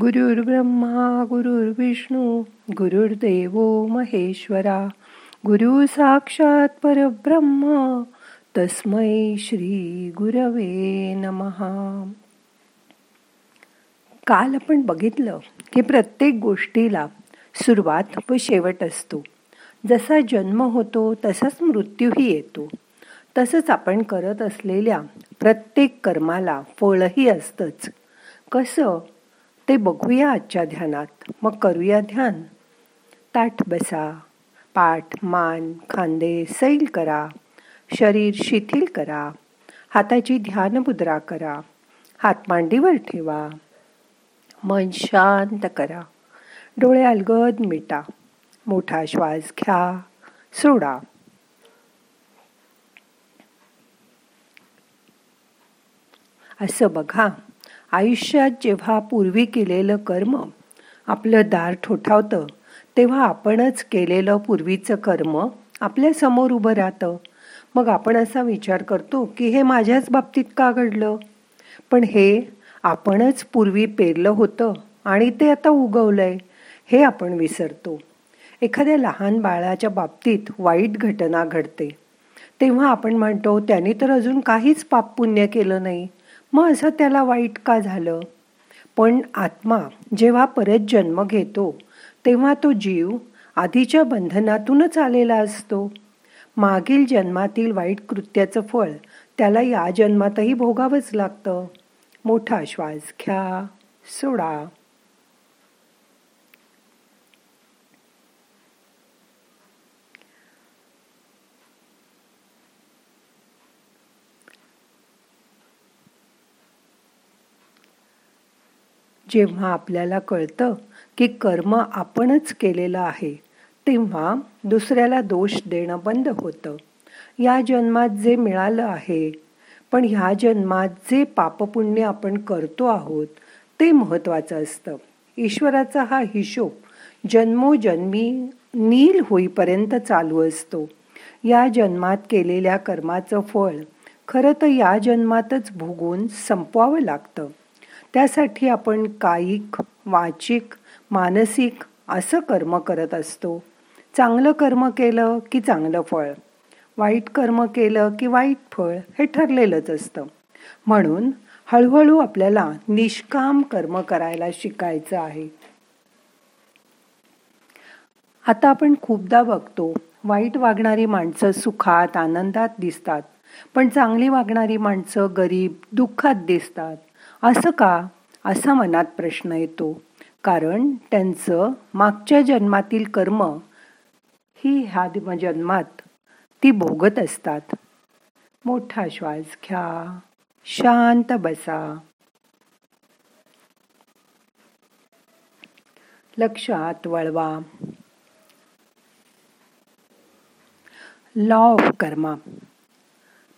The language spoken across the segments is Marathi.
गुरुर्ब्रह्मा गुरुर्विष्णू गुरुर्देव महेश्वरा गुरु साक्षात परब्रह्म तस्मै श्री गुरवे नमहा काल आपण बघितलं की प्रत्येक गोष्टीला सुरुवात व शेवट असतो. जसा जन्म होतो तसाच मृत्यूही येतो. तसंच आपण करत असलेल्या प्रत्येक कर्माला फळही असतंच. कसं? ते बघूया आजच्या ध्यानात. मग करूया ध्यान. ताठ बसा पाठ मान खांदे सैल करा शरीर शिथिल करा हाताची ध्यान मुद्रा करा हात मांडीवर ठेवा मन शांत करा डोळे अलगद मिटा मोठा श्वास घ्या सोडा. असं बघा. आयुष्यात जेव्हा पूर्वी केलेलं कर्म आपलं दार ठोठावतं तेव्हा आपणच केलेलं पूर्वीचं कर्म आपल्यासमोर उभं राहतं. मग आपण असा विचार करतो की हे माझ्याच बाबतीत का घडलं? पण हे आपणच पूर्वी पेरलं होतं आणि ते आता उगवलंय हे आपण विसरतो. एखाद्या लहान बाळाच्या बाबतीत वाईट घटना घडते. तेव्हा आपण म्हणतो त्यांनी तर अजून काहीच पाप पुण्य केलं नाही. मग असं त्याला वाईट का झालं? पण आत्मा जेव्हा परत जन्म घेतो तेव्हा तो जीव आधीच्या बंधनातूनच आलेला असतो. मागील जन्मातील वाईट कृत्याचं फळ त्याला या जन्मातही भोगावंच लागतं. मोठा श्वास घ्या सोडा. जेव्हा आपल्याला कळतं की कर्म आपणच केलेलं आहे तेव्हा दुसऱ्याला दोष देणं बंद होतं. या जन्मात जे मिळालं आहे पण ह्या जन्मात जे पापपुण्य आपण करतो आहोत ते महत्त्वाचं असतं. ईश्वराचा हा हिशोब जन्मोजन्मी नील होईपर्यंत चालू असतो. या जन्मात केलेल्या कर्माचं फळ खरं तर या जन्मातच भोगून संपवावं लागतं. त्यासाठी आपण कायिक वाचिक मानसिक असं कर्म करत असतो. चांगलं कर्म केलं की चांगलं फळ. वाईट कर्म केलं की वाईट फळ हे ठरलेलंच असतं. म्हणून हळूहळू आपल्याला निष्काम कर्म करायला शिकायचं आहे. आता आपण खूपदा बघतो वाईट वागणारी माणसं सुखात आनंदात दिसतात. पण चांगली वागणारी माणसं गरीब दुःखात दिसतात. असं का? असा मनात प्रश्न येतो. कारण त्यांचं मागच्या जन्मातील कर्म ही ह्या जन्मात ती भोगत असतात. मोठा श्वास घ्या. शांत बसा. लक्षात वळवा. लॉ ऑफ कर्मा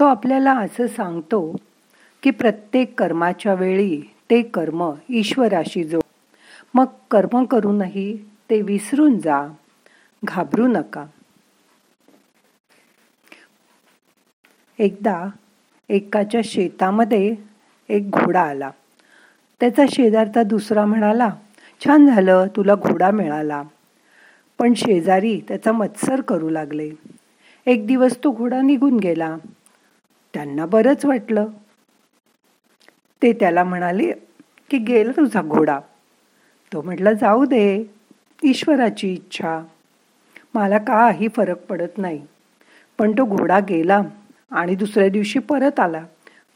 तो आपल्याला असं सांगतो की प्रत्येक कर्माच्या वेळी ते कर्म ईश्वराशी जो मग कर्म करूनही ते विसरून जा. घाबरू नका. एकदा एकाच्या शेतामध्ये एक घोडा आला. त्याचा शेजारचा दुसरा म्हणाला छान झालं तुला घोडा मिळाला. पण शेजारी त्याचा मत्सर करू लागले. एक दिवस तो घोडा निघून गेला. त्यांना बरंच वाटलं. ते त्याला म्हणाले की गेला तुझा घोडा. तो म्हटला जाऊ दे ईश्वराची इच्छा. मला काही फरक पडत नाही. पण तो घोडा गेला आणि दुसऱ्या दिवशी परत आला.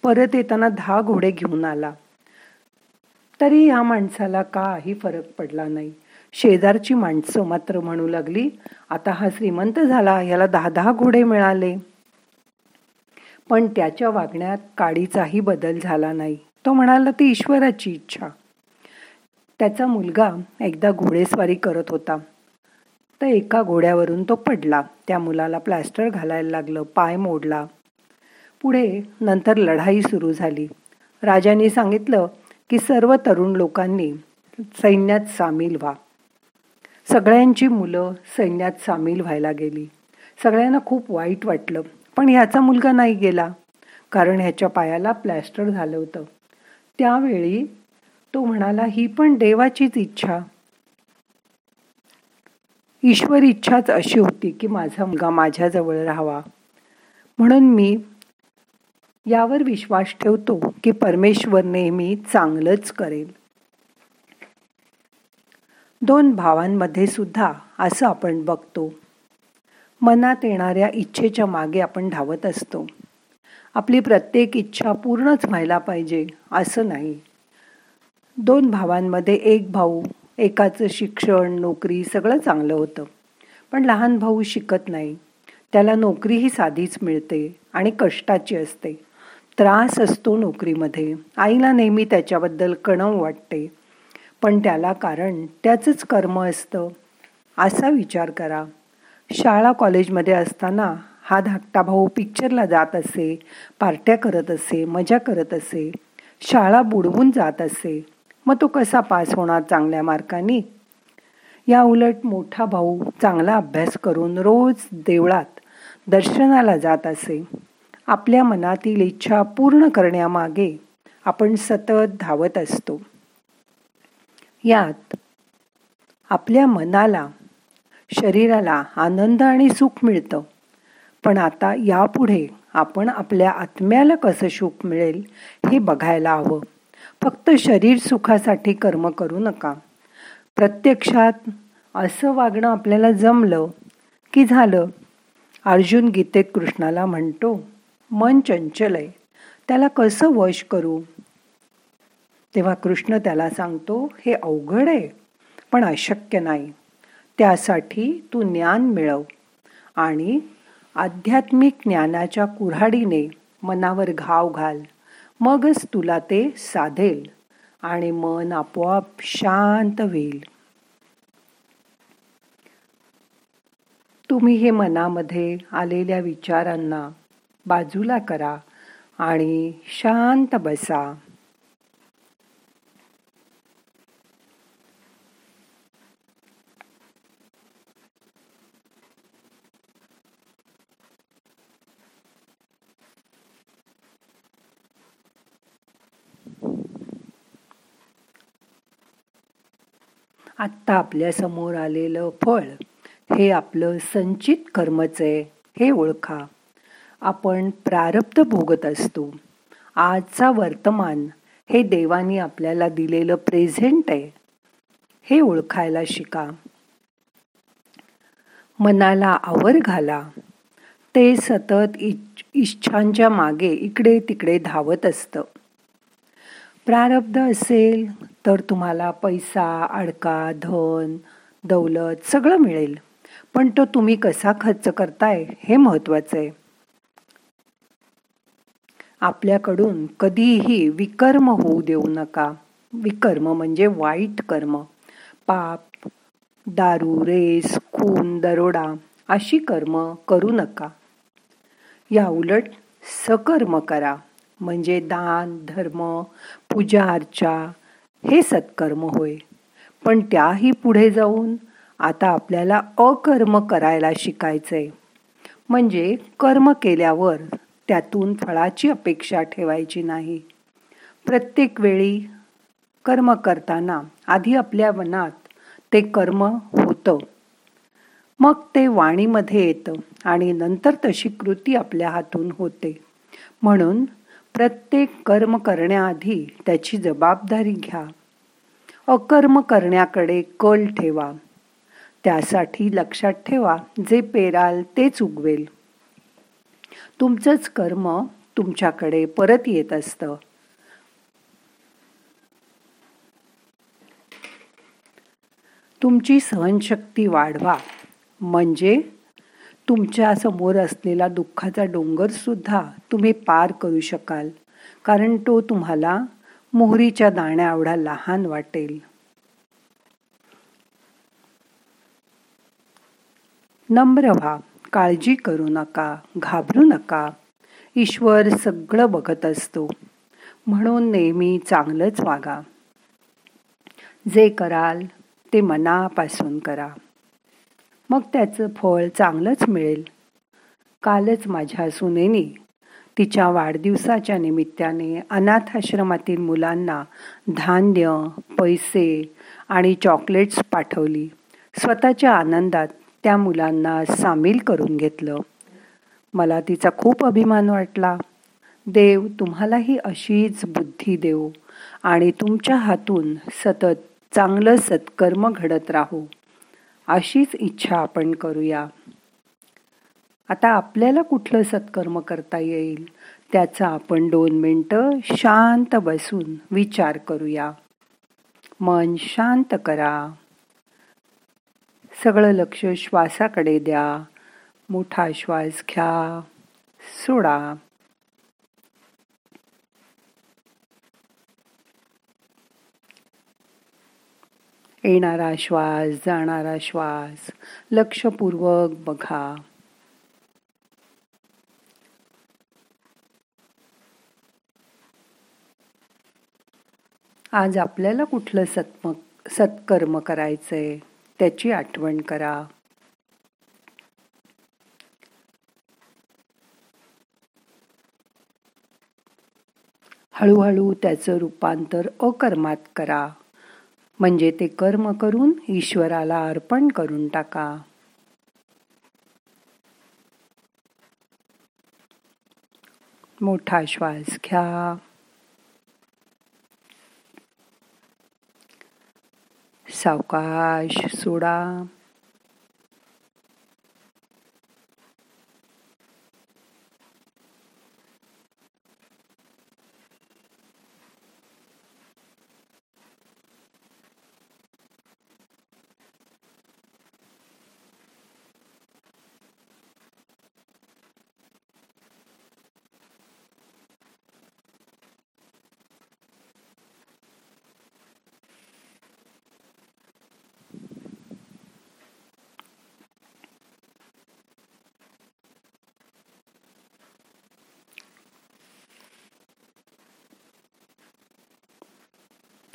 परत येताना दहा घोडे घेऊन आला. तरी ह्या माणसाला काही फरक पडला नाही. शेजारची माणसं मात्र म्हणू लागली आता हा श्रीमंत झाला याला दहा दहा घोडे मिळाले. पण त्याच्या वागण्यात काडीचाही बदल झाला नाही. तो म्हणाला ती ईश्वराची इच्छा. त्याचा मुलगा एकदा घोडेस्वारी करत होता. तर एका घोड्यावरून तो पडला. त्या मुलाला प्लॅस्टर घालायला लागलं पाय मोडला. पुढे नंतर लढाई सुरू झाली. राजांनी सांगितलं की सर्व तरुण लोकांनी सैन्यात सामील व्हा. सगळ्यांची मुलं सैन्यात सामील व्हायला गेली. सगळ्यांना खूप वाईट वाटलं पण ह्याचा मुलगा नाही गेला कारण ह्याच्या पायाला प्लॅस्टर झालं होतं. त्यावेळी तो म्हणाला ही पण देवाचीच इच्छा. ईश्वर इच्छाच अशी होती की माझा मुलगा माझ्याजवळ राहावा. म्हणून मी यावर विश्वास ठेवतो की परमेश्वर नेहमी चांगलंच करेल. दोन भावांमध्ये सुद्धा असं आपण बघतो. मनात येणाऱ्या इच्छेच्या मागे आपण धावत असतो. आपली प्रत्येक इच्छा पूर्णच व्हायला पाहिजे असं नाही. दोन भावांमध्ये एक भाऊ एकाचं शिक्षण नोकरी सगळं चांगलं होतं. पण लहान भाऊ शिकत नाही. त्याला नोकरी ही साधीच मिळते आणि कष्टाची असते. त्रास असतो नोकरीमध्ये. आईला नेहमी त्याच्याबद्दल कणव वाटते. पण त्याला कारण त्याचंच कर्म असतं असा विचार करा. शाळा कॉलेजमध्ये असताना हा धाकटा भाऊ पिक्चरला जात असे पार्ट्या करत असे मजा करत असे शाळा बुडवून जात असे. मग तो कसा पास होणार चांगल्या मार्कांनी? या उलट मोठा भाऊ चांगला अभ्यास करून रोज देवळात दर्शनाला जात असे. आपल्या मनातील इच्छा पूर्ण करण्यामागे आपण सतत धावत असतो. यात आपल्या मनाला शरीराला आनंद आणि सुख मिळतं. पण आता यापुढे आपण आपल्या आत्म्याला कसं सुख मिळेल हे बघायला हवं. फक्त शरीर सुखासाठी कर्म करू नका. प्रत्यक्षात असं वागणं आपल्याला जमलं की झालं. अर्जुन गीतेत कृष्णाला म्हणतो मन चंचल आहे त्याला कसं वश करू? तेव्हा कृष्ण त्याला सांगतो हे अवघड आहे पण अशक्य नाही. त्यासाठी तू ज्ञान मिळव आणि आध्यात्मिक ज्ञानाच्या कुऱ्हाडीने मनावर घाव घाल. मगच तुला ते साधेल आणि मन आपोआप शांत होईल. तुम्ही हे मनामध्ये आलेल्या विचारांना बाजूला करा आणि शांत बसा. आत्ता आपल्यासमोर आलेलं फळ हे आपलं संचित कर्मच आहे हे ओळखा. आपण प्रारब्ध भोगत असतो. आजचा वर्तमान हे देवानी आपल्याला दिलेलं प्रेझेंट आहे. हे ओळखायला शिका. मनाला आवर घाला. ते सतत इच्छांच्या मागे इकडे तिकडे धावत असतं. प्रारब्ध असेल तर तुम्हाला पैसा अडका धन दौलत सगळं मिळेल. पण तो तुम्ही कसा खर्च करताय हे महत्वाचं आहे. आपल्याकडून कधीही विकर्म होऊ देऊ नका. विकर्म म्हणजे वाईट कर्म. पाप दारू रेस खून दरोडा अशी कर्म करू नका. या उलट सकर्म करा. म्हणजे दान धर्म पूजा अर्चा हे सत्कर्म होय. पण त्याही पुढे जाऊन आता आपल्याला अकर्म करायला शिकायचंय. म्हणजे कर्म केल्यावर त्यातून फळाची अपेक्षा ठेवायची नाही. प्रत्येक वेळी कर्म करताना आधी आपल्या मनात ते कर्म होतं. मग ते वाणीमध्ये येतं आणि नंतर तशी कृती आपल्या हातून होते. म्हणून प्रत्येक कर्म करण्याआधी त्याची जबाबदारी घ्या. अकर्म करण्याकडे कल ठेवा. त्यासाठी लक्षात ठेवा जे पेराल तेच उगवेल. तुमचंच कर्म तुमच्याकडे परत येत असतं. तुमची सहनशक्ती वाढवा. म्हणजे तुमच्यासमोर असलेला दुःखाचा डोंगर सुद्धा तुम्ही पार करू शकाल कारण तो तुम्हाला मोहरीच्या दाण्या एवढा लहान वाटेल. नम्र व्हा काळजी करू नका घाबरू नका. ईश्वर सगळं बघत असतो. म्हणून नेहमी चांगलंच वागा. जे कराल ते मनापासून करा. मग त्याचं फळ चांगलंच मिळेल. कालच माझ्या सुनेनी तिच्या वाढदिवसाच्या निमित्ताने अनाथाश्रमातील मुलांना धान्य पैसे आणि चॉकलेट्स पाठवली. स्वतःच्या आनंदात त्या मुलांना सामील करून घेतलं. मला तिचा खूप अभिमान वाटला. देव तुम्हालाही अशीच बुद्धी देऊ आणि तुमच्या हातून सतत चांगलं सत्कर्म घडत राहू. अशीच इच्छा आपण करूया. आता आपल्याला कुठलं सत्कर्म करता येईल त्याचा आपण दोन मिनटं शांत बसून विचार करूया. मन शांत करा. सगळं लक्ष श्वासाकडे द्या. मोठा श्वास घ्या. सोडा. येणारा श्वास जाणारा श्वास लक्षपूर्वक बघा. आज आपल्याला कुठलं सत्म सत्कर्म करायचंय त्याची आठवण करा. हळूहळू त्याचं रूपांतर अकर्मात करा. म्हणजे ते कर्म करून ईश्वराला अर्पण करून टाका. मोठा श्वास घ्या. सावकाश सोडा.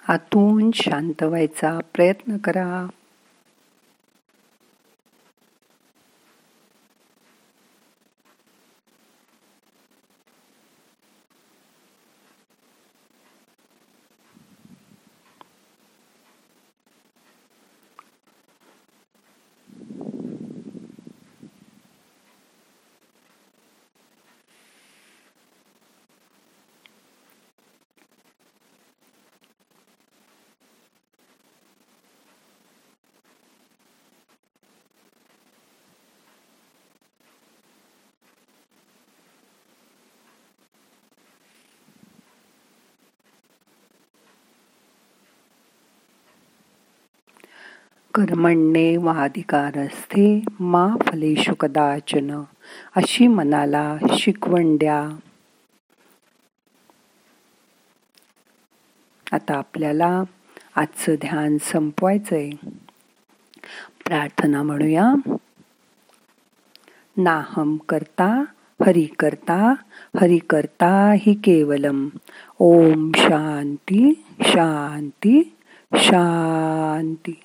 आतून शांत व्हायचा प्रयत्न करा. कर्मण्ये वाधिकारस्थे मा फलेषु कदाचन अशी मनाला शिकवण द्या आता आपल्याला आजचं ध्यान संपवायचंय. प्रार्थना म्हणूया. नाहम करता हरि करता हरि करता हि केवलम. ओम शांती शांती शांती.